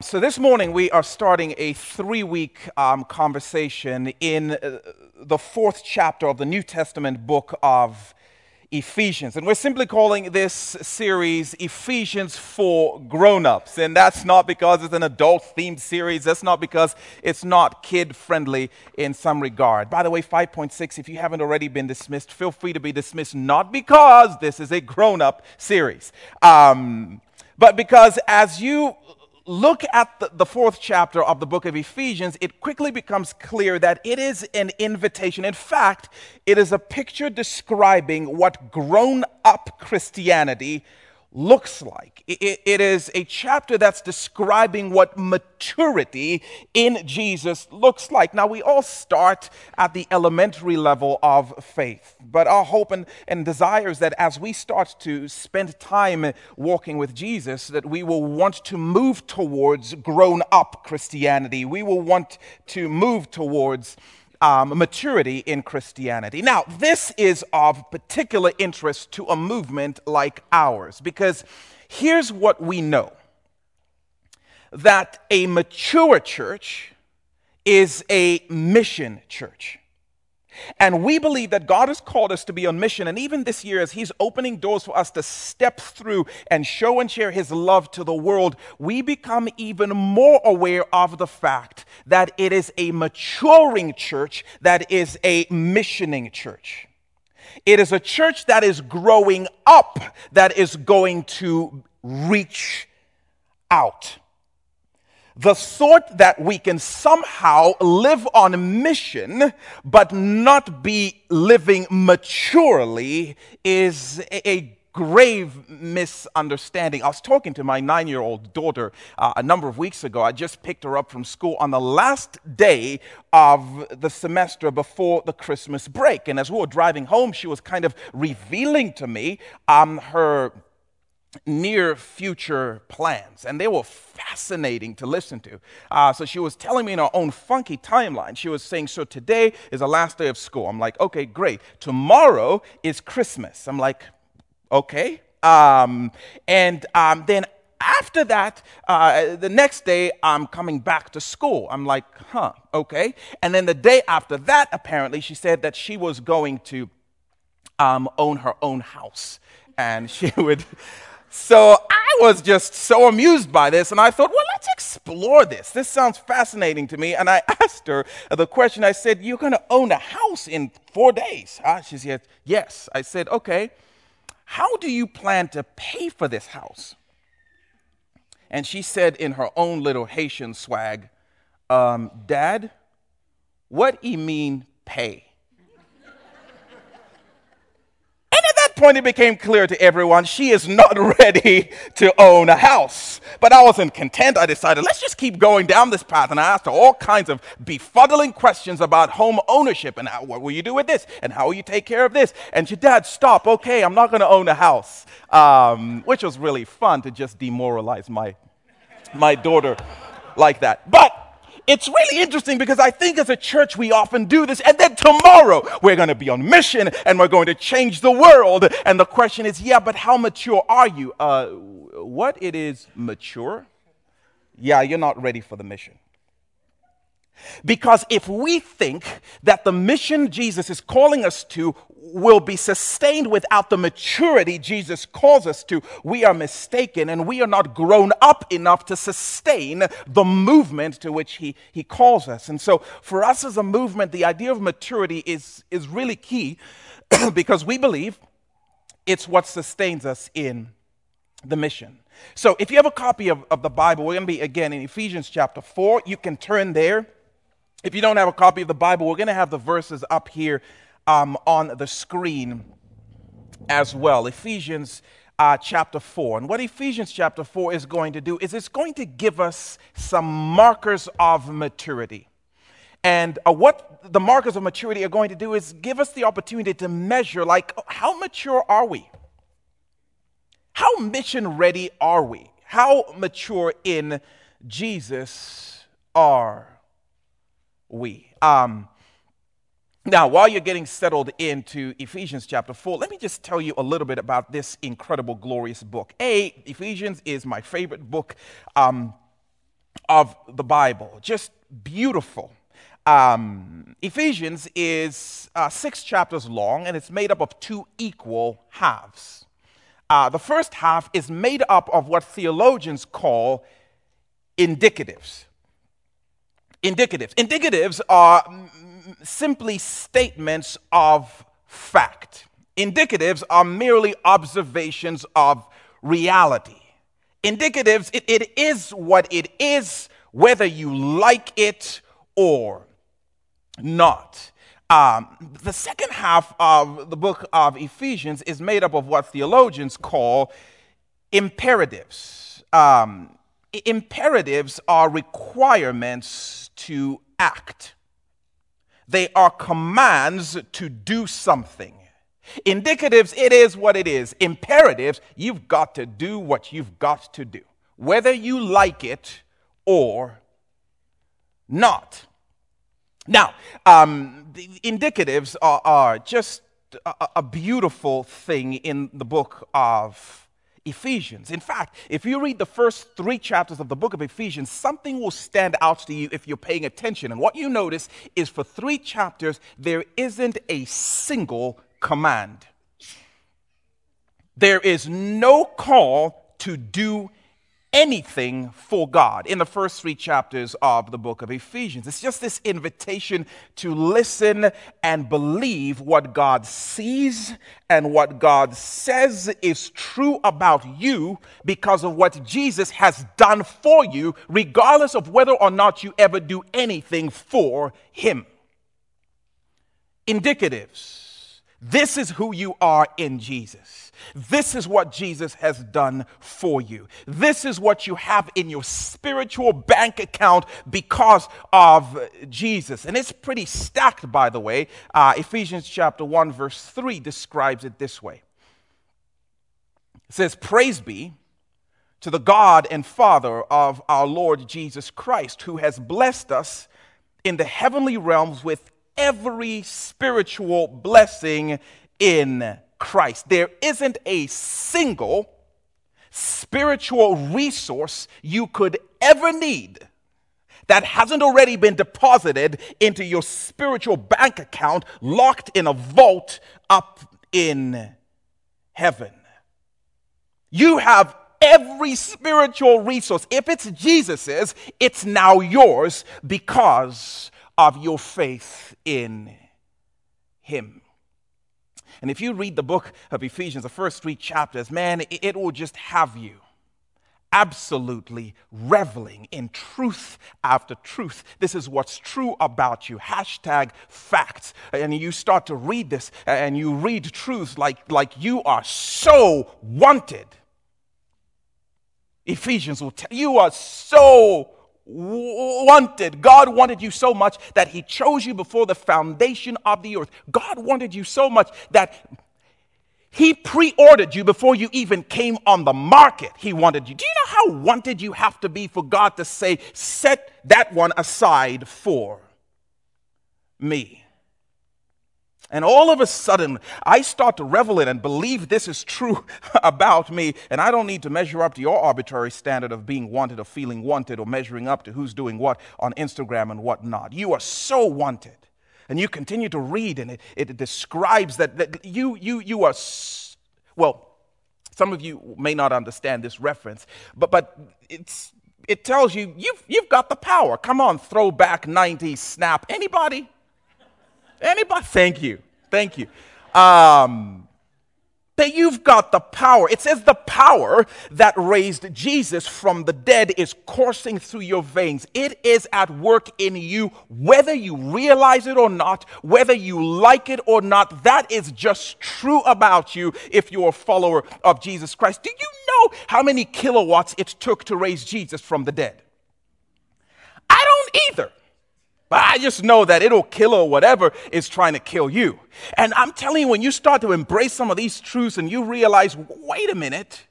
So, this morning we are starting a three week um, conversation in uh, the fourth chapter of the New Testament book of Ephesians. And we're simply calling this series Ephesians for Grown Ups. And that's not because it's an adult themed series, that's not because it's not kid friendly in some regard. By the way, 5.6, if you haven't already been dismissed, feel free to be dismissed, not because this is a grown up series. Um, but because as you look at the, the, fourth chapter of the book of Ephesians, it quickly becomes clear that it is an invitation. In fact, it is a picture describing what grown up Christianity looks like. It, it is a chapter that's describing what maturity in Jesus looks like. Now, we all start at the elementary level of faith, but our hope and, and desire is that as we start to spend time walking with Jesus, that we will want to move towards grown up Christianity. We will want to move towards um, maturity in Christianity. Now, this is of particular interest to a movement like ours because here's what we know that a mature church is a mission church. And we believe that God has called us to be on mission. And even this year, as He's opening doors for us to step through and show and share His love to the world, we become even more aware of the fact that it is a maturing church that is a missioning church. It is a church that is growing up, that is going to reach out the sort that we can somehow live on mission but not be living maturely is a grave misunderstanding. I was talking to my nine year old daughter uh, a number of weeks ago. I just picked her up from school on the last day of the semester before the Christmas break. And as we were driving home, she was kind of revealing to me um, her near future plans, and they were fascinating to listen to. Uh, so she was telling me in her own funky timeline. She was saying, So today is the last day of school. I'm like, Okay, great. Tomorrow is Christmas. I'm like, Okay. Um, and um, then after that, uh, the next day, I'm coming back to school. I'm like, huh, okay. And then the day after that, apparently, she said that she was going to um, own her own house. And she would so I was just so amused by this, and I thought, well, let's explore this. This sounds fascinating to me. And I asked her the question I said, You're going to own a house in four days? Huh? She said, Yes. I said, Okay, how do you plan to pay for this house? And she said in her own little Haitian swag, um, Dad, what do you mean pay? Point, it became clear to everyone she is not ready to own a house. But I wasn't content. I decided, let's just keep going down this path. And I asked her all kinds of befuddling questions about home ownership and how, what will you do with this? And how will you take care of this? And she, Dad, stop. Okay, I'm not going to own a house. Um, which was really fun to just demoralize my, my daughter like that. But it's really interesting because I think as a church we often do this, and then tomorrow we're going to be on mission and we're going to change the world. And the question is, yeah, but how mature are you? Uh, what it is mature? Yeah, you're not ready for the mission. Because if we think that the mission Jesus is calling us to will be sustained without the maturity Jesus calls us to, we are mistaken and we are not grown up enough to sustain the movement to which he, he calls us. And so, for us as a movement, the idea of maturity is, is really key because we believe it's what sustains us in the mission. So, if you have a copy of, of the Bible, we're going to be again in Ephesians chapter 4. You can turn there. If you don't have a copy of the Bible, we're going to have the verses up here um, on the screen as well. Ephesians uh, chapter 4. And what Ephesians chapter 4 is going to do is it's going to give us some markers of maturity. And uh, what the markers of maturity are going to do is give us the opportunity to measure, like, how mature are we? How mission ready are we? How mature in Jesus are we? Um, now, while you're getting settled into Ephesians chapter 4, let me just tell you a little bit about this incredible, glorious book. A, Ephesians is my favorite book. Um, of the Bible. Just beautiful. Um, Ephesians is uh, six chapters long and it's made up of two equal halves. Uh, the first half is made up of what theologians call indicatives. Indicatives. Indicatives are simply statements of fact. Indicatives are merely observations of reality. Indicatives, it, it is what it is, whether you like it or not. Um, the second half of the book of Ephesians is made up of what theologians call imperatives. Um, imperatives are requirements to act, they are commands to do something. Indicatives, it is what it is. Imperatives, you've got to do what you've got to do, whether you like it or not. Now, um, the indicatives are, are just a, a beautiful thing in the book of Ephesians. In fact, if you read the first three chapters of the book of Ephesians, something will stand out to you if you're paying attention. And what you notice is for three chapters, there isn't a single command. There is no call to do anything for God in the first three chapters of the book of Ephesians. It's just this invitation to listen and believe what God sees and what God says is true about you because of what Jesus has done for you, regardless of whether or not you ever do anything for Him. Indicatives this is who you are in Jesus. This is what Jesus has done for you. This is what you have in your spiritual bank account because of Jesus. And it's pretty stacked, by the way. Uh, Ephesians chapter 1, verse 3 describes it this way It says, Praise be to the God and Father of our Lord Jesus Christ, who has blessed us in the heavenly realms with every spiritual blessing in Christ. There isn't a single spiritual resource you could ever need that hasn't already been deposited into your spiritual bank account, locked in a vault up in heaven. You have every spiritual resource. If it's Jesus's, it's now yours because of your faith in Him. And if you read the book of Ephesians, the first three chapters, man, it, it will just have you absolutely reveling in truth after truth. This is what's true about you. Hashtag facts. And you start to read this and you read truths like, like you are so wanted. Ephesians will tell you are so wanted. God wanted you so much that He chose you before the foundation of the earth. God wanted you so much that He pre ordered you before you even came on the market. He wanted you. Do you know how wanted you have to be for God to say, set that one aside for me? And all of a sudden, I start to revel in and believe this is true about me. And I don't need to measure up to your arbitrary standard of being wanted or feeling wanted or measuring up to who's doing what on Instagram and whatnot. You are so wanted. And you continue to read, and it, it describes that, that you, you, you are, well, some of you may not understand this reference, but, but it's, it tells you you've, you've got the power. Come on, throwback 90s snap. Anybody? Anybody? Thank you. Thank you. Um, that you've got the power. It says the power that raised Jesus from the dead is coursing through your veins. It is at work in you, whether you realize it or not, whether you like it or not. That is just true about you if you're a follower of Jesus Christ. Do you know how many kilowatts it took to raise Jesus from the dead? I don't either. But I just know that it'll kill or whatever is trying to kill you. And I'm telling you, when you start to embrace some of these truths and you realize, wait a minute.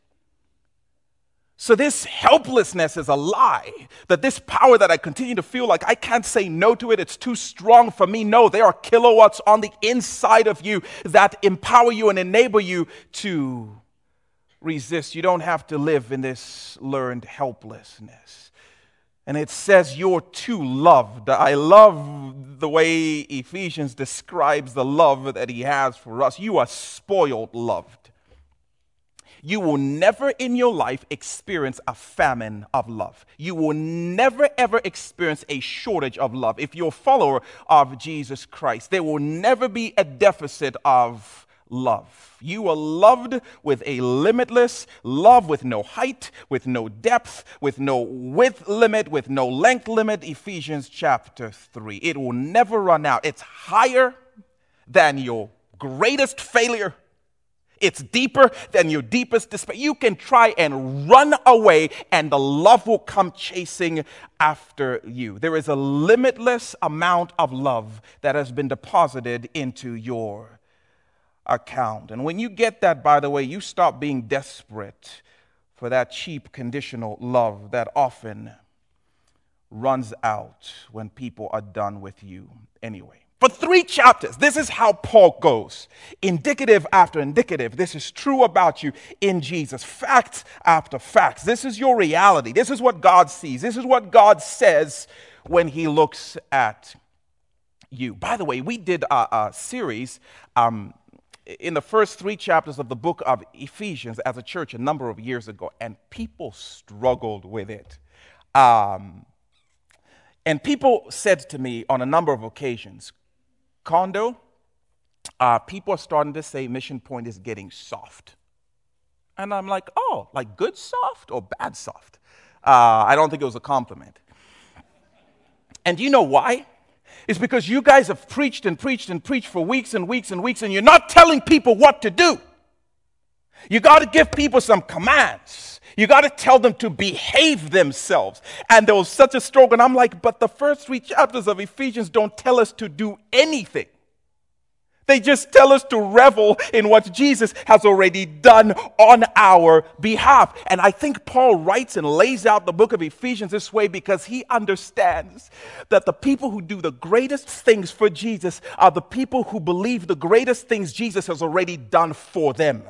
So, this helplessness is a lie. That this power that I continue to feel like I can't say no to it, it's too strong for me. No, there are kilowatts on the inside of you that empower you and enable you to resist. You don't have to live in this learned helplessness. And it says you're too loved. I love the way Ephesians describes the love that he has for us. You are spoiled loved. You will never in your life experience a famine of love. You will never ever experience a shortage of love. If you're a follower of Jesus Christ, there will never be a deficit of love. You are loved with a limitless love with no height, with no depth, with no width limit, with no length limit. Ephesians chapter 3. It will never run out. It's higher than your greatest failure. It's deeper than your deepest despair. You can try and run away, and the love will come chasing after you. There is a limitless amount of love that has been deposited into your account. And when you get that, by the way, you stop being desperate for that cheap conditional love that often runs out when people are done with you anyway. For three chapters, this is how Paul goes. Indicative after indicative. This is true about you in Jesus. Facts after facts. This is your reality. This is what God sees. This is what God says when he looks at you. By the way, we did a, a series um, in the first three chapters of the book of Ephesians as a church a number of years ago, and people struggled with it. Um, and people said to me on a number of occasions, Kondo, uh, people are starting to say Mission Point is getting soft. And I'm like, oh, like good soft or bad soft? Uh, I don't think it was a compliment. And do you know why? Is because you guys have preached and preached and preached for weeks and weeks and weeks, and you're not telling people what to do. You got to give people some commands. You got to tell them to behave themselves. And there was such a struggle. And I'm like, but the first three chapters of Ephesians don't tell us to do anything. They just tell us to revel in what Jesus has already done on our behalf. And I think Paul writes and lays out the book of Ephesians this way because he understands that the people who do the greatest things for Jesus are the people who believe the greatest things Jesus has already done for them.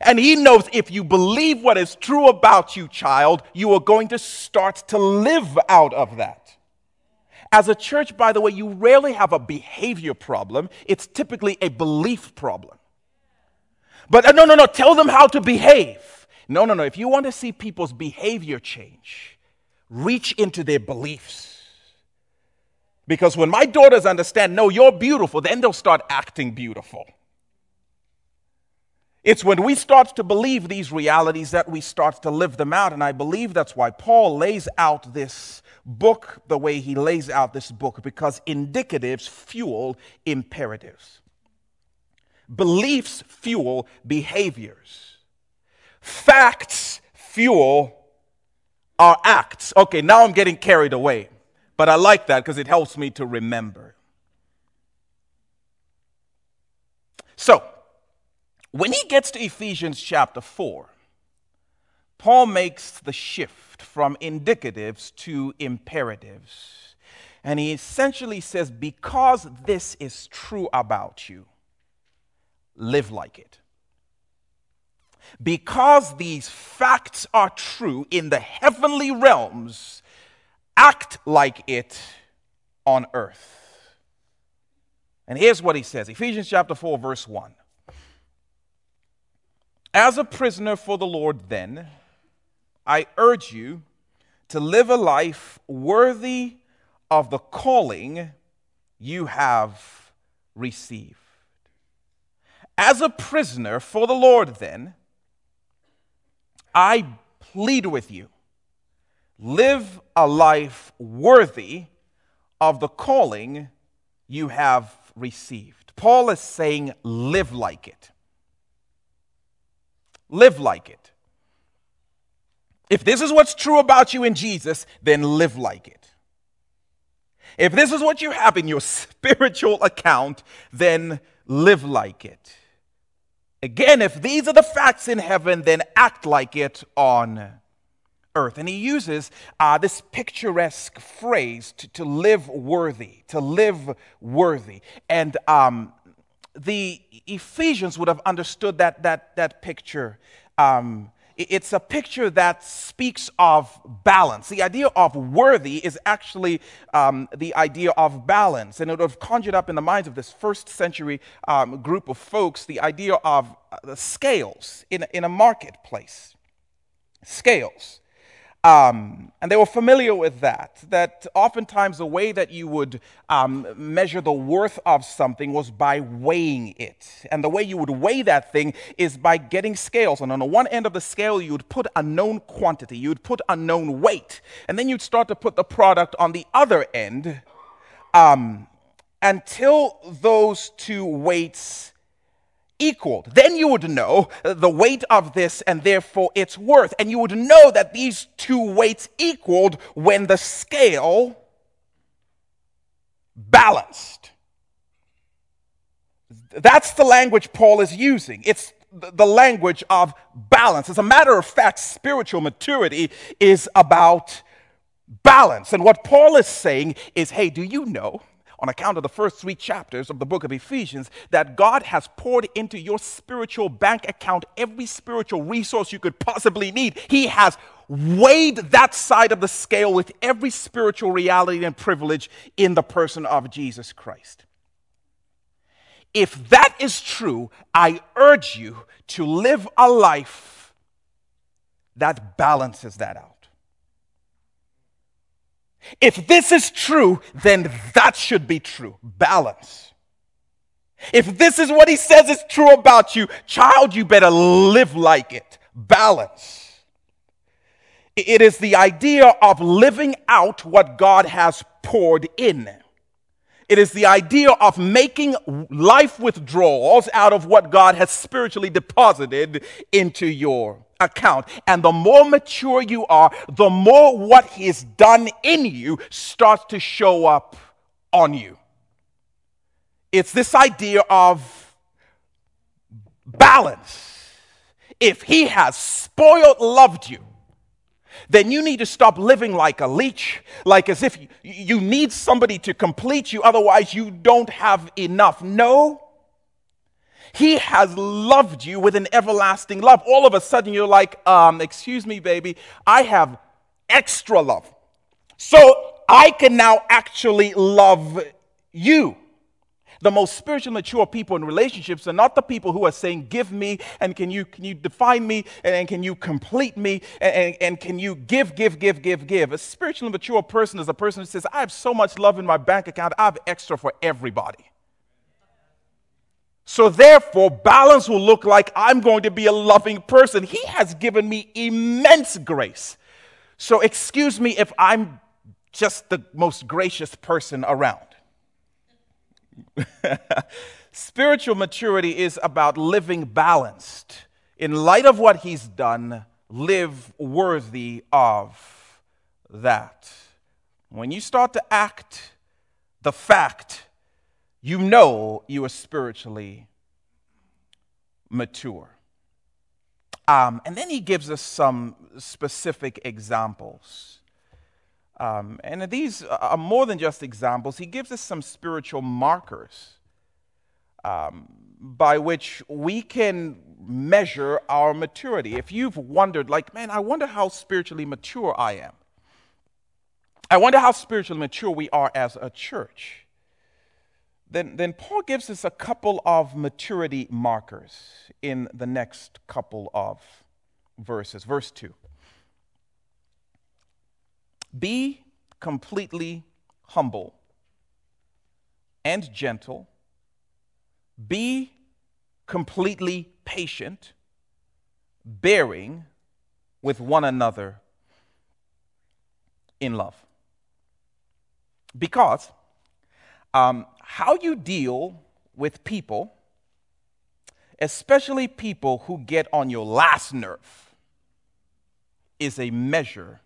And he knows if you believe what is true about you, child, you are going to start to live out of that. As a church, by the way, you rarely have a behavior problem, it's typically a belief problem. But uh, no, no, no, tell them how to behave. No, no, no. If you want to see people's behavior change, reach into their beliefs. Because when my daughters understand, no, you're beautiful, then they'll start acting beautiful. It's when we start to believe these realities that we start to live them out. And I believe that's why Paul lays out this book the way he lays out this book, because indicatives fuel imperatives. Beliefs fuel behaviors. Facts fuel our acts. Okay, now I'm getting carried away, but I like that because it helps me to remember. So, when he gets to Ephesians chapter 4, Paul makes the shift from indicatives to imperatives. And he essentially says, Because this is true about you, live like it. Because these facts are true in the heavenly realms, act like it on earth. And here's what he says Ephesians chapter 4, verse 1. As a prisoner for the Lord, then, I urge you to live a life worthy of the calling you have received. As a prisoner for the Lord, then, I plead with you live a life worthy of the calling you have received. Paul is saying, live like it. Live like it. If this is what's true about you in Jesus, then live like it. If this is what you have in your spiritual account, then live like it. Again, if these are the facts in heaven, then act like it on earth. And he uses uh, this picturesque phrase to, to, live worthy, to live worthy. And um, the Ephesians would have understood that, that, that picture um, it's a picture that speaks of balance. The idea of worthy is actually um, the idea of balance. And it would have conjured up in the minds of this first century um, group of folks the idea of uh, the scales in, in a marketplace. Scales. Um, and they were familiar with that, that oftentimes the way that you would um, measure the worth of something was by weighing it. And the way you would weigh that thing is by getting scales. And on the one end of the scale, you would put a known quantity, you would put a known weight. And then you'd start to put the product on the other end um, until those two weights equaled. Then you would know the weight of this and therefore its worth. And you would know that these two weights equaled when the scale balanced. That's the language Paul is using. It's the language of balance. As a matter of fact, spiritual maturity is about balance. And what Paul is saying is hey, do you know on account of the first three chapters of the book of Ephesians that God has poured into your spiritual bank account every spiritual resource you could possibly need. He has weighed that side of the scale with every spiritual reality and privilege in the person of Jesus Christ. If that is true, I urge you to live a life that balances that out. If this is true, then that should be true. Balance. If this is what he says is true about you, child, you better live like it. Balance. It is the idea of living out what God has poured in. It is the idea of making life withdrawals out of what God has spiritually deposited into your account. And the more mature you are, the more what He's done in you starts to show up on you. It's this idea of balance. If He has spoiled loved you, then you need to stop living like a leech, like as if you need somebody to complete you, otherwise, you don't have enough. No. He has loved you with an everlasting love. All of a sudden, you're like, um, excuse me, baby, I have extra love. So I can now actually love you. The most spiritually mature people in relationships are not the people who are saying, Give me, and can you, can you define me, and, and can you complete me, and, and, and, can you give, give, give, give, give. A spiritually mature person is a person who says, I have so much love in my bank account, I have extra for everybody. So, therefore, balance will look like I'm going to be a loving person. He has given me immense grace. So, excuse me if I'm just the most gracious person around. Spiritual maturity is about living balanced. In light of what He's done, live worthy of that. When you start to act the fact you know you are spiritually mature. Um, and then he gives us some specific examples. Um, and these are more than just examples, he gives us some spiritual markers um, by which we can measure our maturity. If you've wondered, like, man, I wonder how spiritually mature I am, I wonder how spiritually mature we are as a church then, then Paul gives us a couple of maturity markers in the next couple of verses. Verse 2 Be completely humble and gentle, be completely patient, bearing with one another in love. Because um, how you deal with people, especially people who get on your last nerve, is a measure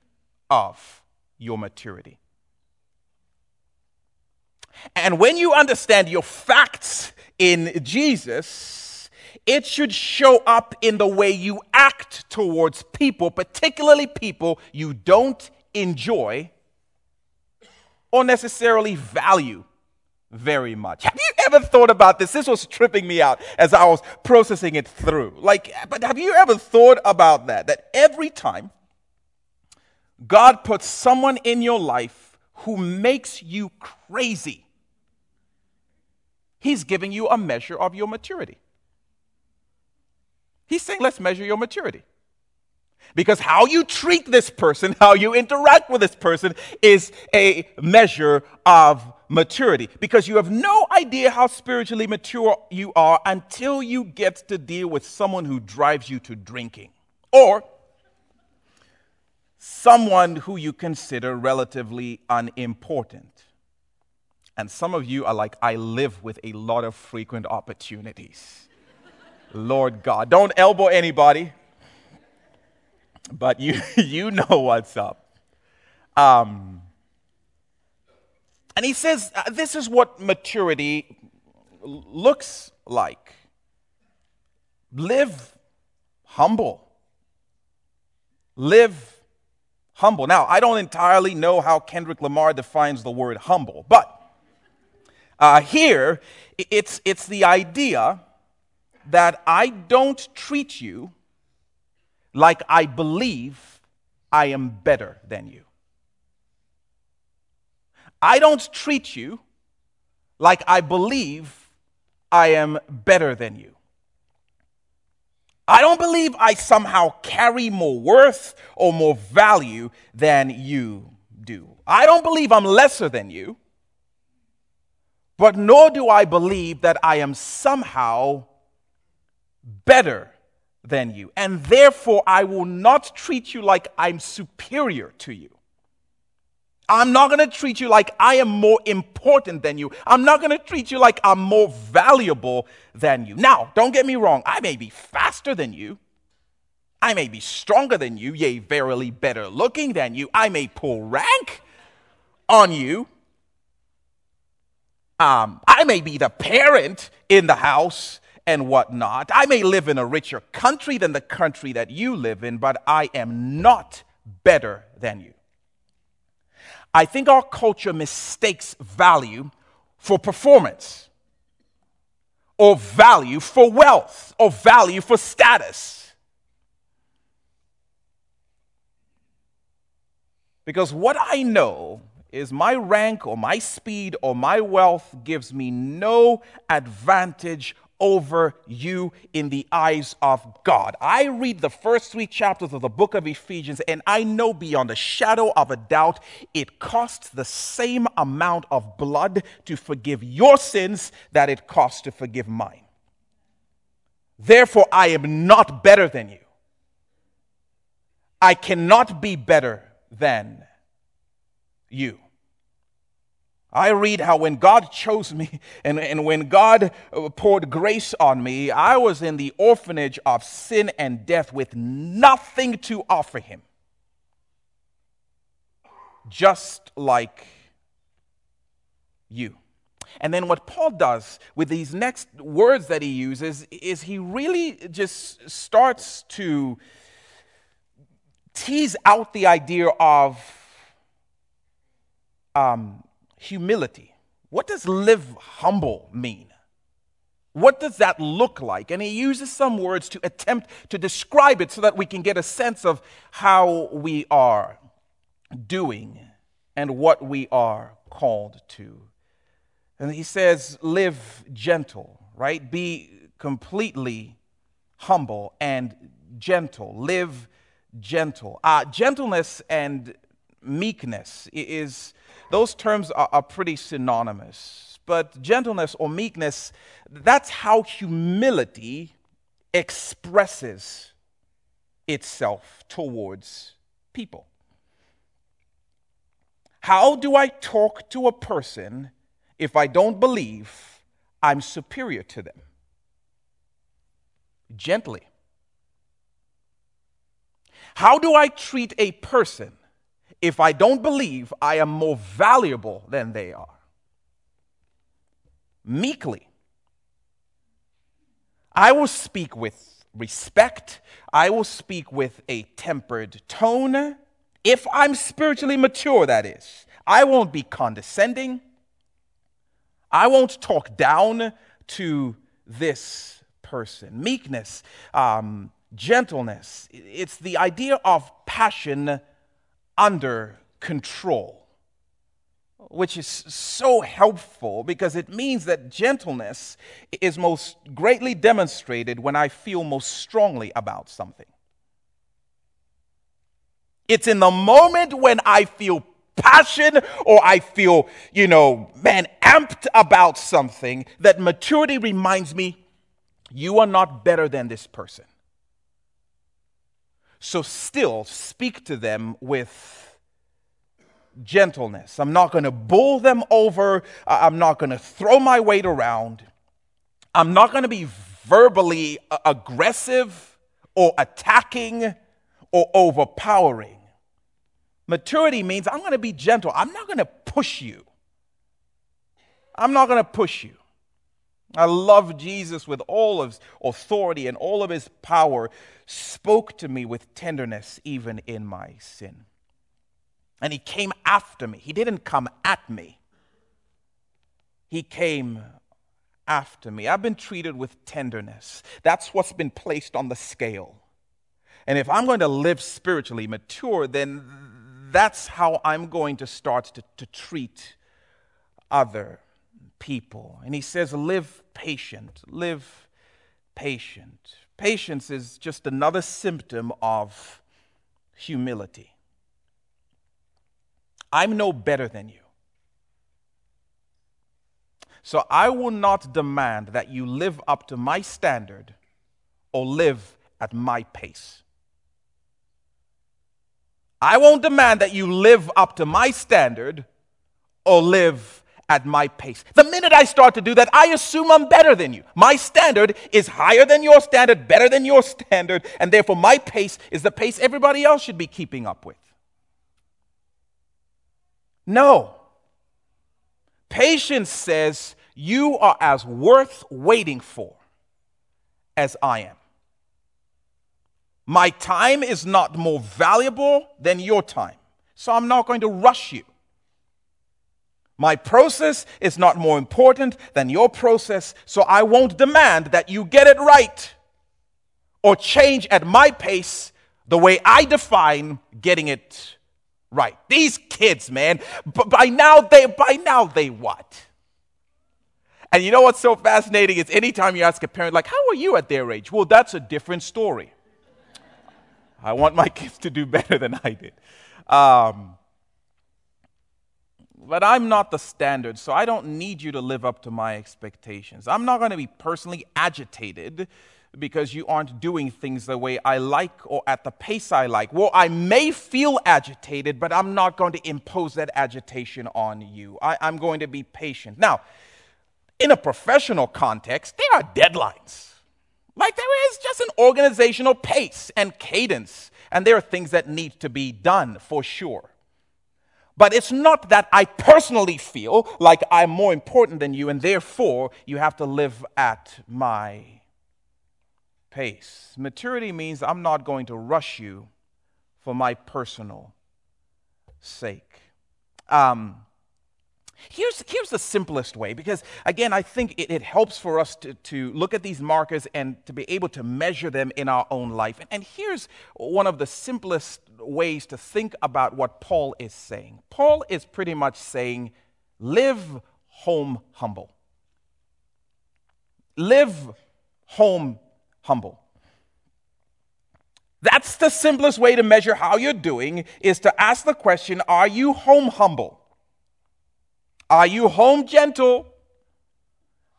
of your maturity. And when you understand your facts in Jesus, it should show up in the way you act towards people, particularly people you don't enjoy or necessarily value very much. Have you ever thought about this? This was tripping me out as I was processing it through. Like, but have you ever thought about that? That every time God puts someone in your life who makes you crazy, He's giving you a measure of your maturity. He's saying, let's measure your maturity. Because how you treat this person, how you interact with this person, is a measure of maturity. Because you have no idea how spiritually mature you are until you get to deal with someone who drives you to drinking. Or someone who you consider relatively unimportant. And some of you are like, I live with a lot of frequent opportunities. Lord God, don't elbow anybody but you, you know what's up. Um, and he says uh, this is what maturity looks like live humble. Live humble. Now, I don't entirely know how Kendrick Lamar defines the word humble, but uh, here it's, it's the idea that I don't treat you like I believe I am better than you. I don't treat you like I believe I am better than you. I don't believe I somehow carry more worth or more value than you do. I don't believe I'm lesser than you, but nor do I believe that I am somehow better than you. And therefore, I will not treat you like I'm superior to you. I'm not going to treat you like I am more important than you. I'm not going to treat you like I'm more valuable than you. Now, don't get me wrong. I may be faster than you. I may be stronger than you, yea, verily better looking than you. I may pull rank on you. Um, I may be the parent in the house and whatnot. I may live in a richer country than the country that you live in, but I am not better than you. I think our culture mistakes value for performance, or value for wealth, or value for status. Because what I know is my rank or my speed or my wealth gives me no advantage over you in the eyes of God. I read the first three chapters of the book of Ephesians, and I know beyond a shadow of a doubt it costs the same amount of blood to forgive your sins that it costs to forgive mine. Therefore, I am not better than you. I cannot be better than you. I read how when God chose me and, and when God uh, poured grace on me, I was in the orphanage of sin and death with nothing to offer him. Just like you. And then what Paul does with these next words that he uses is he really just starts to tease out the idea of um, humility. What does live humble mean? What does that look like? And he uses some words to attempt to describe it so that we can get a sense of how we are doing and what we are called to. And he says, live gentle, right? Be completely humble and gentle. Live gentle. Uh, gentleness and meekness is those terms are, are pretty synonymous. But gentleness or meekness, that's how humility expresses itself towards people. How do I talk to a person if I don't believe I'm superior to them? Gently. How do I treat a person if I don't believe I am more valuable than they are? Meekly. I will speak with respect. I will speak with a tempered tone. If I'm spiritually mature, that is. I won't be condescending. I won't talk down to this person. Meekness, um, gentleness, it's the idea of passion under control which is so helpful because it means that gentleness is most greatly demonstrated when I feel most strongly about something. It's in the moment when I feel passion or I feel, you know, man, amped about something that maturity reminds me you are not better than this person. So still speak to them with gentleness. I'm not going to bull them over. I'm not going to throw my weight around. I'm not going to be verbally aggressive or attacking or overpowering. Maturity means I'm going to be gentle. I'm not going to push you. I'm not going to push you. I love Jesus with all of his authority and all of his power, spoke to me with tenderness even in my sin and he came after me. He didn't come at me, he came after me. I've been treated with tenderness. That's what's been placed on the scale. And if I'm going to live spiritually mature, then that's how I'm going to start to, to treat other people. And he says, live patient, live patient. Patience is just another symptom of humility. I'm no better than you. So I will not demand that you live up to my standard or live at my pace. I won't demand that you live up to my standard or live at my pace. The minute I start to do that, I assume I'm better than you. My standard is higher than your standard, better than your standard, and therefore my pace is the pace everybody else should be keeping up with. No. Patience says, You are as worth waiting for as I am. My time is not more valuable than your time, so I'm not going to rush you. My process is not more important than your process, so I won't demand that you get it right or change at my pace the way I define getting it right. These kids, man, but by now they by now they what? And you know what's so fascinating is anytime you ask a parent, like, how are you at their age? Well, that's a different story. I want my kids to do better than I did. Um, but I'm not the standard, so I don't need you to live up to my expectations. I'm not going to be personally agitated because you aren't doing things the way I like or at the pace I like. Well, I may feel agitated, but I'm not going to impose that agitation on you. I, am going to be patient. Now, in a professional context, there are deadlines. Like there is just an organizational pace and cadence, and there are things that need to be done for sure. But it's not that I personally feel like I'm more important than you, and therefore you have to live at my pace. Maturity means I'm not going to rush you for my personal sake. Um, here's, here's the simplest way, because again, I think it, it, helps for us to, to look at these markers and to be able to measure them in our own life. And, and here's one of the simplest ways to think about what Paul is saying. Paul is pretty much saying, live home humble. Live home humble. That's the simplest way to measure how you're doing is to ask the question Are you home humble? Are you home gentle?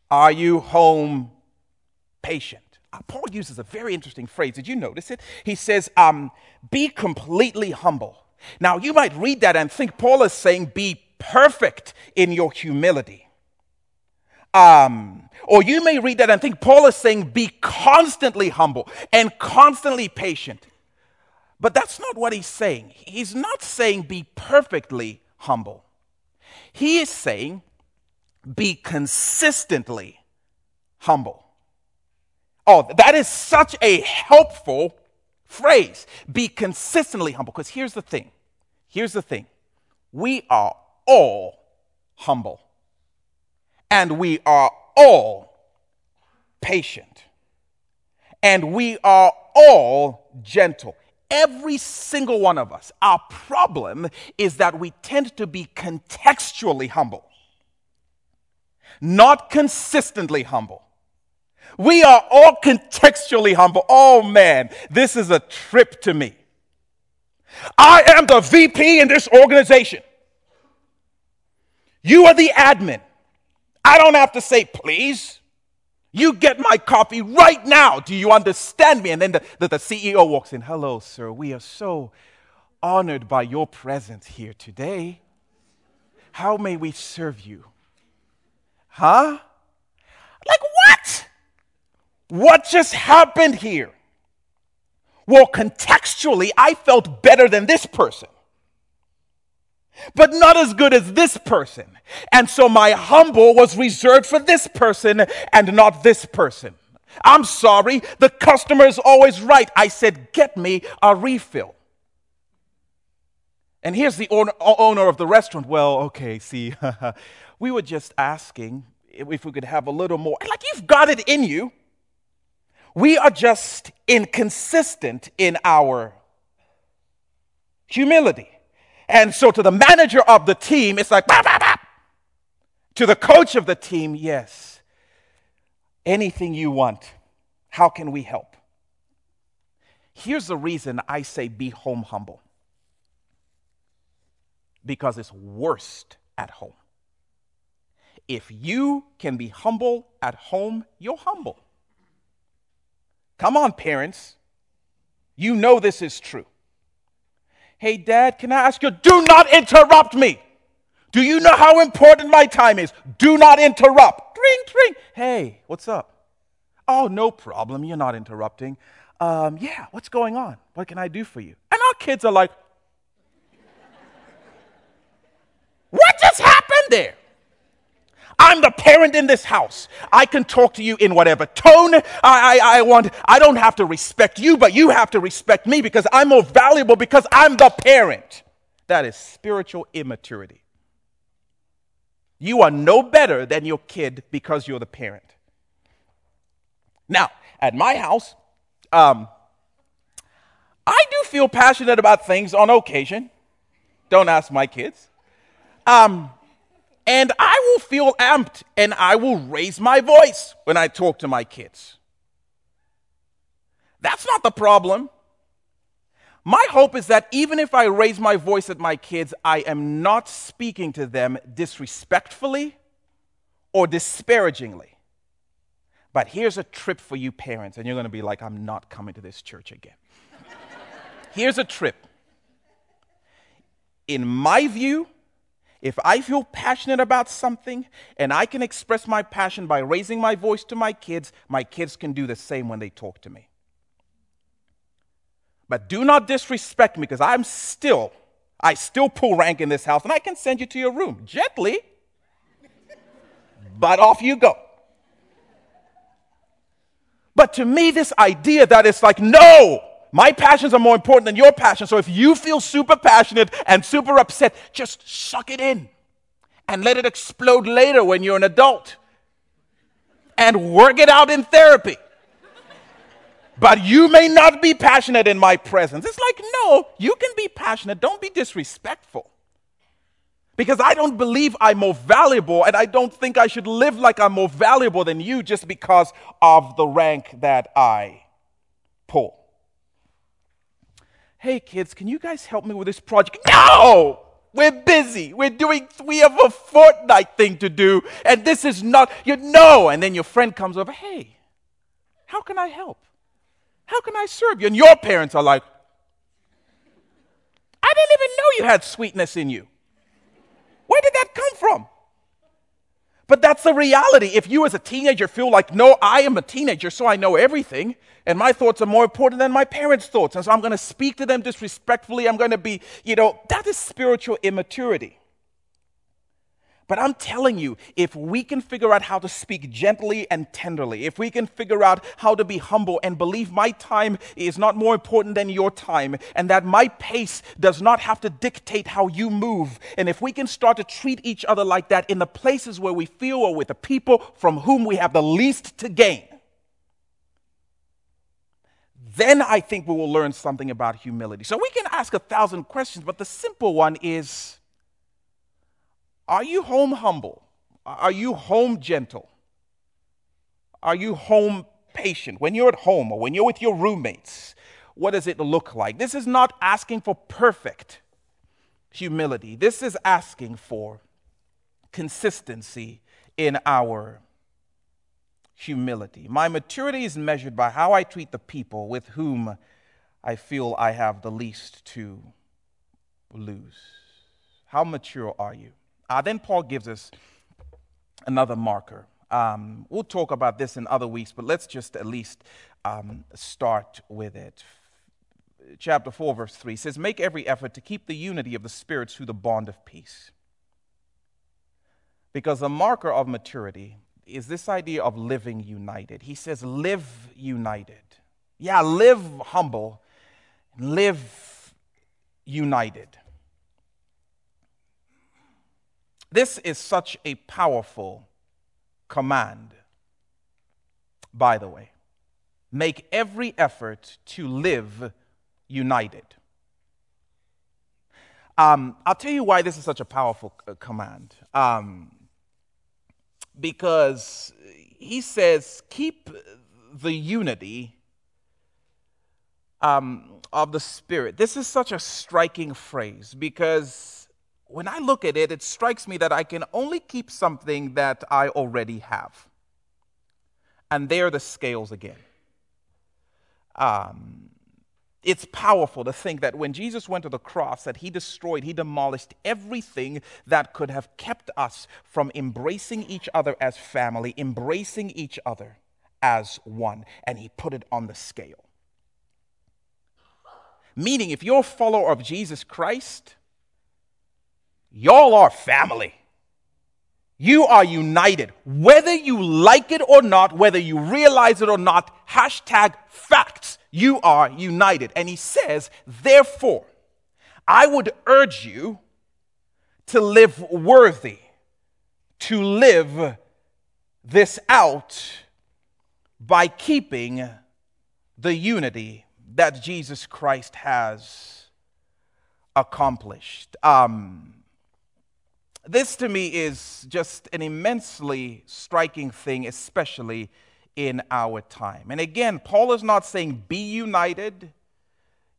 Are you home patient? Uh, Paul uses a very interesting phrase. Did you notice it? He says, um, Be completely humble. Now, you might read that and think Paul is saying, Be perfect in your humility. Um, or you may read that and think Paul is saying, be constantly humble and constantly patient. But that's not what he's saying. He's not saying be perfectly humble. He is saying be consistently humble. Oh, that is such a helpful phrase. Be consistently humble. Because here's the thing here's the thing we are all humble. and we are all patient, and we are all gentle. Every single one of us. Our problem is that we tend to be contextually humble, not consistently humble. We are all contextually humble. Oh man, this is a trip to me. I am the VP in this organization. You are the admin. I don't have to say please. You get my coffee right now. Do you understand me? And then the, the, the, CEO walks in. Hello, sir. We are so honored by your presence here today. How may we serve you? Huh? What just happened here? Well, contextually, I felt better than this person, but not as good as this person. And so my humble was reserved for this person and not this person. I'm sorry, the customer is always right. I said, get me a refill. And here's the owner of the restaurant. Well, okay, see, we were just asking if we could have a little more. Like, you've got it in you. We are just inconsistent in our humility. And so to the manager of the team, it's like, bah, bah, bah. to the coach of the team, yes, anything you want. How can we help? Here's the reason I say be home humble because it's worst at home. If you can be humble at home, you're humble. Come on, parents. You know this is true. Hey, dad, can I ask you? Do not interrupt me. Do you know how important my time is? Do not interrupt. Ring, ring. Hey, what's up? Oh, no problem. You're not interrupting. Um, yeah, what's going on? What can I do for you? And our kids are like, What just happened there? I'm the parent in this house. I can talk to you in whatever tone I, I, I, want. I don't have to respect you, but you have to respect me because I'm more valuable because I'm the parent. That is spiritual immaturity. You are no better than your kid because you're the parent. Now, at my house, um, I do feel passionate about things on occasion. Don't ask my kids. Um, and I will feel amped and I will raise my voice when I talk to my kids. That's not the problem. My hope is that even if I raise my voice at my kids, I am not speaking to them disrespectfully or disparagingly. But here's a trip for you parents, and you're going to be like, I'm not coming to this church again. here's a trip. In my view, if I feel passionate about something and I can express my passion by raising my voice to my kids, my kids can do the same when they talk to me. But do not disrespect me because I'm still, I still pull rank in this house and I can send you to your room gently, but off you go. But to me, this idea that it's like, no, my passions are more important than your passion. So if you feel super passionate and super upset, just suck it in and let it explode later when you're an adult and work it out in therapy. But you may not be passionate in my presence. It's like, no, you can be passionate. Don't be disrespectful. Because I don't believe I'm more valuable, and I don't think I should live like I'm more valuable than you just because of the rank that I pull hey kids, can you guys help me with this project? No! We're busy. We're doing, we have a Fortnite thing to do, and this is not, you know. And then your friend comes over, hey, how can I help? How can I serve you? And your parents are like, I didn't even know you had sweetness in you. Where did that come from? But that's the reality. If you as a teenager feel like, no, I am a teenager, so I know everything, and my thoughts are more important than my parents' thoughts, and so I'm going to speak to them disrespectfully, I'm going to be, you know, that is spiritual immaturity. But I'm telling you, if we can figure out how to speak gently and tenderly, if we can figure out how to be humble and believe my time is not more important than your time, and that my pace does not have to dictate how you move, and if we can start to treat each other like that in the places where we feel or with the people from whom we have the least to gain, then I think we will learn something about humility. So we can ask a thousand questions, but the simple one is are you home humble? Are you home gentle? Are you home patient? When you're at home or when you're with your roommates, what does it look like? This is not asking for perfect humility, this is asking for consistency in our humility. My maturity is measured by how I treat the people with whom I feel I have the least to lose. How mature are you? Uh, then Paul gives us another marker. Um, we'll talk about this in other weeks, but let's just at least um, start with it. Chapter 4, verse 3 says, Make every effort to keep the unity of the Spirit through the bond of peace. Because the marker of maturity is this idea of living united. He says, Live united. Yeah, live humble, live united. This is such a powerful command, by the way. Make every effort to live united. Um, I'll tell you why this is such a powerful c- command. Um, because he says, keep the unity um, of the Spirit. This is such a striking phrase because when I look at it, it strikes me that I can only keep something that I already have. And there the scales again. Um, it's powerful to think that when Jesus went to the cross that he destroyed he demolished everything that could have kept us from embracing each other as family embracing each other as one and he put it on the scale meaning if you're a follower of Jesus Christ Y'all are family. You are united. Whether you like it or not, whether you realize it or not, hashtag facts. You are united. And he says, therefore, I would urge you to live worthy, to live this out by keeping the unity that Jesus Christ has accomplished. Um, this to me is just an immensely striking thing, especially in our time. And again, Paul is not saying be united,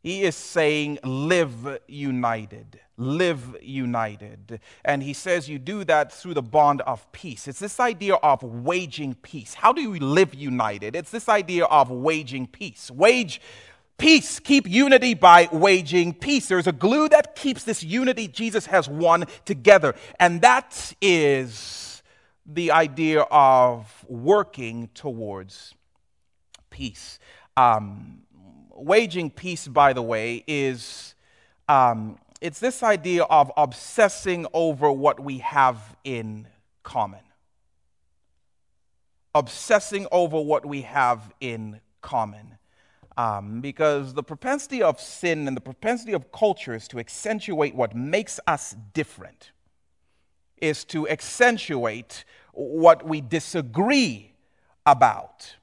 he is saying live united. Live united. And he says you do that through the bond of peace. It's this idea of waging peace. How do we live united? It's this idea of waging peace. Wage Peace, keep unity by waging peace. There's a glue that keeps this unity Jesus has won together, and that is the idea of working towards peace. Um, waging peace, by the way, is um, it's this idea of obsessing over what we have in common. Obsessing over what we have in common. Um, because the propensity of sin and the propensity of culture is to accentuate what makes us different, is to accentuate what we disagree about.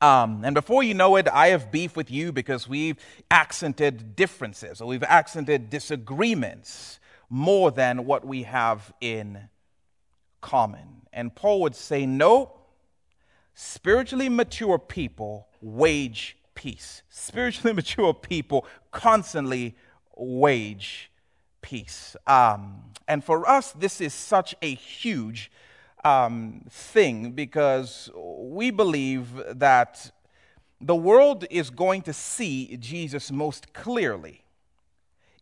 Um, and before you know it, I have beef with you because we've accented differences or we've accented disagreements more than what we have in common. And Paul would say, no, spiritually mature people wage peace. Spiritually mature people constantly wage peace. Um, and for us, this is such a huge um, thing because we believe that the world is going to see Jesus most clearly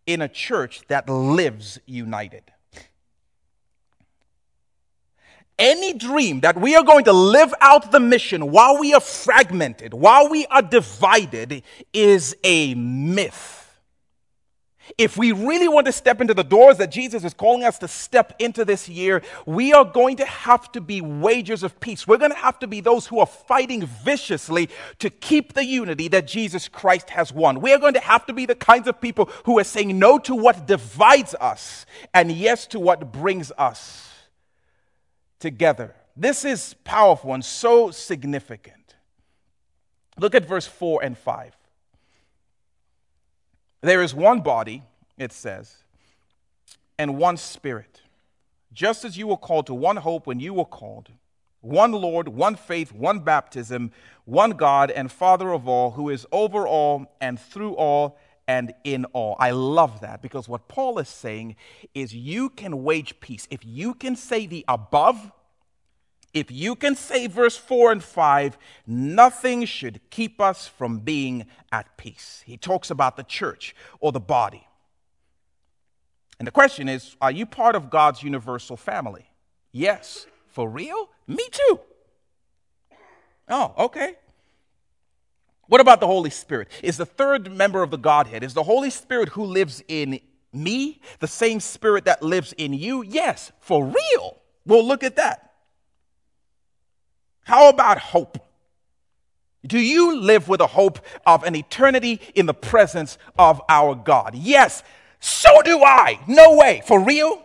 in a church that lives united any dream that we are going to live out the mission while we are fragmented, while we are divided, is a myth. If we really want to step into the doors that Jesus is calling us to step into this year, we are going to have to be wagers of peace. We're going to have to be those who are fighting viciously to keep the unity that Jesus Christ has won. We are going to have to be the kinds of people who are saying no to what divides us and yes to what brings us together. This is powerful and so significant. Look at verse 4 and 5. There is one body, it says, and one spirit. Just as you were called to one hope when you were called, one Lord, one faith, one baptism, one God and Father of all, who is over all and through all and in all. I love that because what Paul is saying is you can wage peace. If you can say the above, if you can say verse 4 and 5, nothing should keep us from being at peace. He talks about the church or the body. And the question is are you part of God's universal family? Yes. For real? Me too. Oh, okay. What about the Holy Spirit? Is the third member of the Godhead, is the Holy Spirit who lives in me the same spirit that lives in you? Yes, for real. Well, look at that. How about hope? Do you live with a hope of an eternity in the presence of our God? Yes, so do I. No way. For real?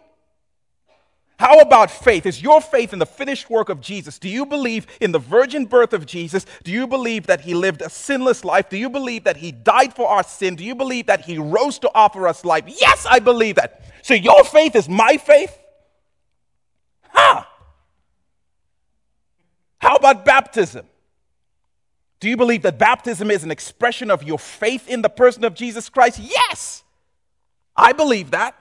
How about faith? Is your faith in the finished work of Jesus? Do you believe in the virgin birth of Jesus? Do you believe that he lived a sinless life? Do you believe that he died for our sin? Do you believe that he rose to offer us life? Yes, I believe that. So your faith is my faith? Huh. How about baptism? Do you believe that baptism is an expression of your faith in the person of Jesus Christ? Yes, I believe that.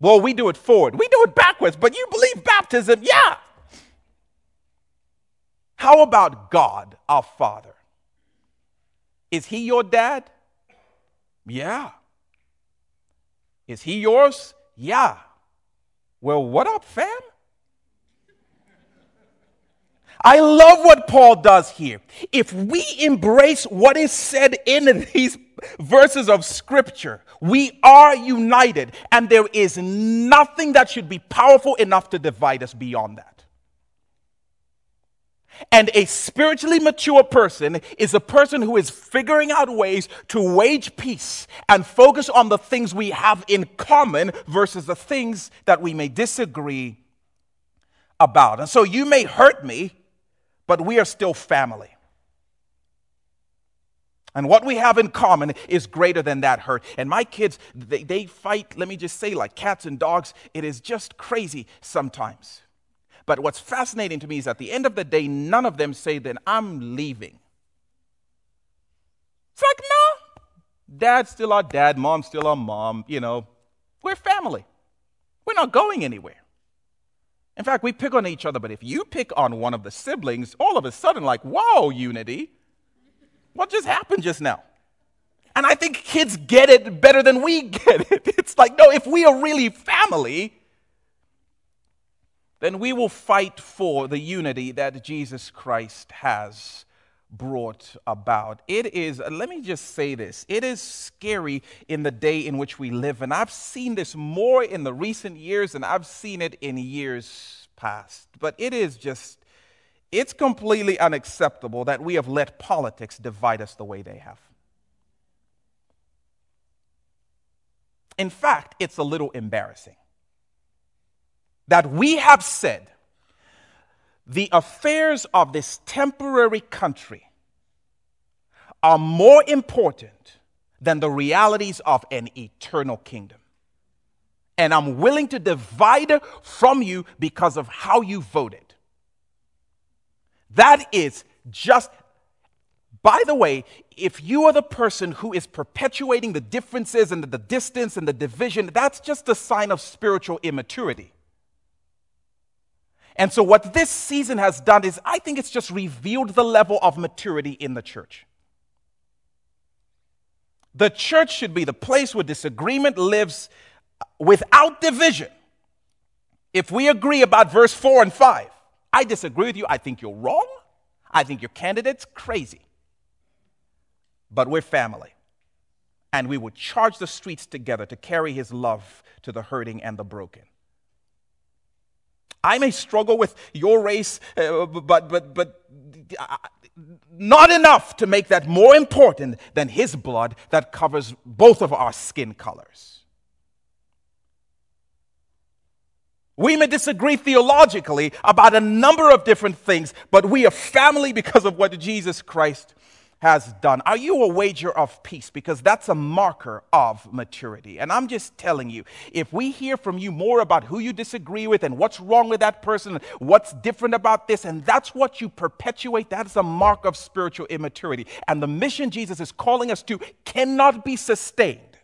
Well, we do it forward, we do it backwards, but you believe baptism? Yeah. How about God, our Father? Is He your dad? Yeah. Is He yours? Yeah. Well, what up, fam? I love what Paul does here. If we embrace what is said in these verses of scripture, we are united, and there is nothing that should be powerful enough to divide us beyond that. And a spiritually mature person is a person who is figuring out ways to wage peace and focus on the things we have in common versus the things that we may disagree about. And so you may hurt me, but we are still family. And what we have in common is greater than that hurt. And my kids, they, they fight, let me just say, like cats and dogs. It is just crazy sometimes. But what's fascinating to me is at the end of the day, none of them say, then I'm leaving. It's like, no, dad's still our dad, mom's still our mom, you know. We're family. We're not going anywhere. In fact, we pick on each other, but if you pick on one of the siblings, all of a sudden, like, whoa, unity. What just happened just now? And I think kids get it better than we get it. It's like, no, if we are really family, then we will fight for the unity that Jesus Christ has brought about. It is, let me just say this, it is scary in the day in which we live. And I've seen this more in the recent years than I've seen it in years past. But it is just, it's completely unacceptable that we have let politics divide us the way they have. In fact, it's a little embarrassing that we have said the affairs of this temporary country are more important than the realities of an eternal kingdom. And I'm willing to divide from you because of how you voted. That is just, by the way, if you are the person who is perpetuating the differences and the distance and the division, that's just a sign of spiritual immaturity. And so, what this season has done is, I think it's just revealed the level of maturity in the church. The church should be the place where disagreement lives uh, without division. If we agree about verse 4 and 5, I disagree with you. I think you're wrong. I think your candidate's crazy. But we're family. and we would charge the streets together to carry his love to the hurting and the broken. I may struggle with your race, uh, but, but, but uh, not enough to make that more important than his blood that covers both of our skin colors. We may disagree theologically about a number of different things, but we are family because of what Jesus Christ has done. Are you a wager of peace? Because that's a marker of maturity. And I'm just telling you, if we hear from you more about who you disagree with and what's wrong with that person, what's different about this, and that's what you perpetuate, that is a mark of spiritual immaturity. And the mission Jesus is calling us to cannot be sustained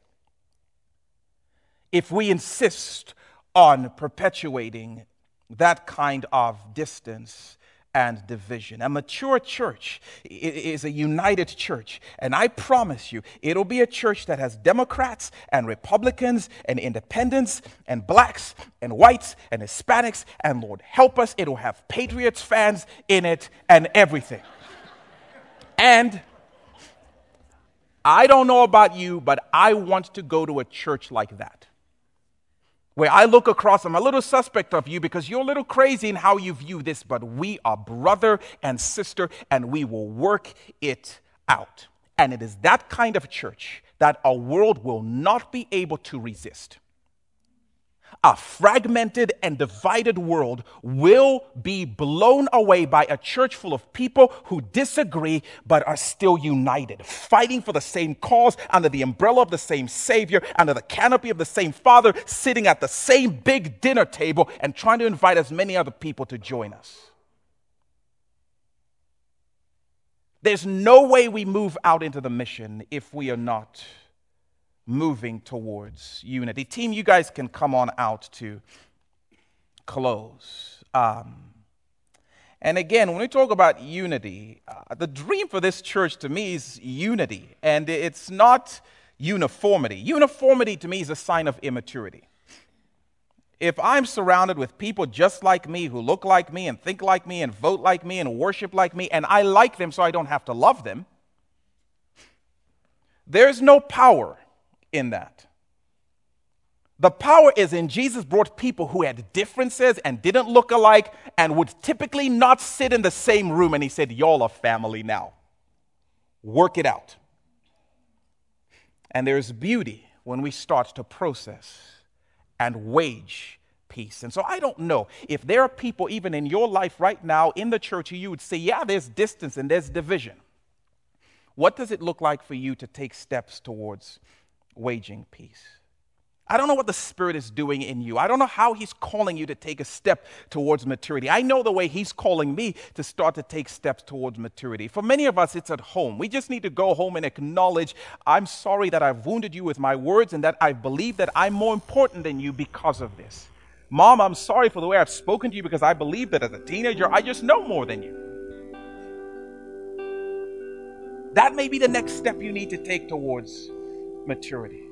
if we insist on perpetuating that kind of distance and division. A mature church is a united church. And I promise you, it'll be a church that has Democrats and Republicans and independents and blacks and whites and Hispanics. And Lord, help us, it'll have Patriots fans in it and everything. and I don't know about you, but I want to go to a church like that where I look across, I'm a little suspect of you because you're a little crazy in how you view this, but we are brother and sister and we will work it out. And it is that kind of church that a world will not be able to resist a fragmented and divided world will be blown away by a church full of people who disagree but are still united, fighting for the same cause under the umbrella of the same Savior, under the canopy of the same Father, sitting at the same big dinner table and trying to invite as many other people to join us. There's no way we move out into the mission if we are not moving towards unity. Team, you guys can come on out to close. Um, and again, when we talk about unity, uh, the dream for this church to me is unity, and it's not uniformity. Uniformity to me is a sign of immaturity. If I'm surrounded with people just like me, who look like me, and think like me, and vote like me, and worship like me, and I like them so I don't have to love them, there's no power in that. The power is in Jesus brought people who had differences and didn't look alike and would typically not sit in the same room. And he said, Y'all are family now. Work it out. And there's beauty when we start to process and wage peace. And so I don't know if there are people, even in your life right now in the church, who you would say, Yeah, there's distance and there's division. What does it look like for you to take steps towards waging peace. I don't know what the Spirit is doing in you. I don't know how He's calling you to take a step towards maturity. I know the way He's calling me to start to take steps towards maturity. For many of us, it's at home. We just need to go home and acknowledge I'm sorry that I've wounded you with my words and that I believe that I'm more important than you because of this. Mom, I'm sorry for the way I've spoken to you because I believe that as a teenager, I just know more than you. That may be the next step you need to take towards maturity.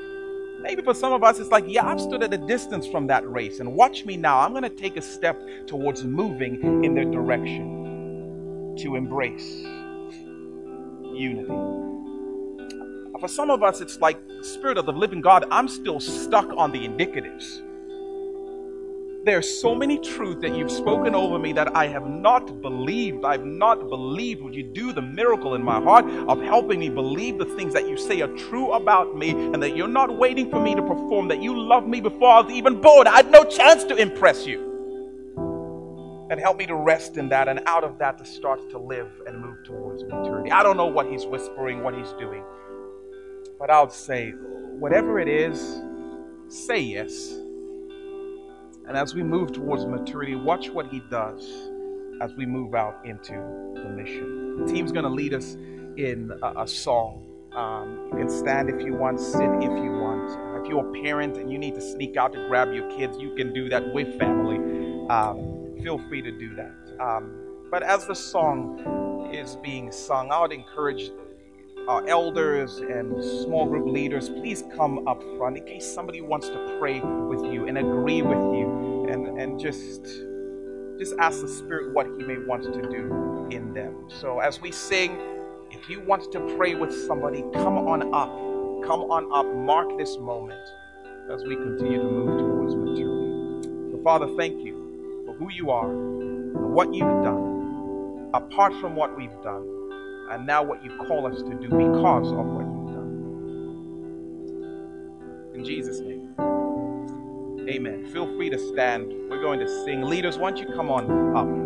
Maybe for some of us, it's like, yeah, I've stood at a distance from that race, and watch me now. I'm going to take a step towards moving in their direction to embrace unity. For some of us, it's like, Spirit of the living God, I'm still stuck on the indicatives. There's so many truths that you've spoken over me that I have not believed. I've not believed. Would you do the miracle in my heart of helping me believe the things that you say are true about me and that you're not waiting for me to perform, that you love me before I was even born? I had no chance to impress you. And help me to rest in that and out of that to start to live and move towards maturity. I don't know what he's whispering, what he's doing, but I'll say, whatever it is, say yes and as we move towards maturity, watch what he does as we move out into the mission. The team's going to lead us in a, a song. Um, you can stand if you want, sit if you want. If you're a parent and you need to sneak out to grab your kids, you can do that with family. Um, feel free to do that. Um, but as the song is being sung, I would encourage our elders and small group leaders, please come up front in case somebody wants to pray with you and agree with you and, and just, just ask the Spirit what He may want to do in them. So as we sing, if you want to pray with somebody, come on up come on up, mark this moment as we continue to move towards maturity. So, Father, thank you for who you are and what you've done, apart from what we've done, and now what you call us to do because of what you've done. In Jesus' name. Amen. Feel free to stand. We're going to sing. Leaders, why don't you come on up?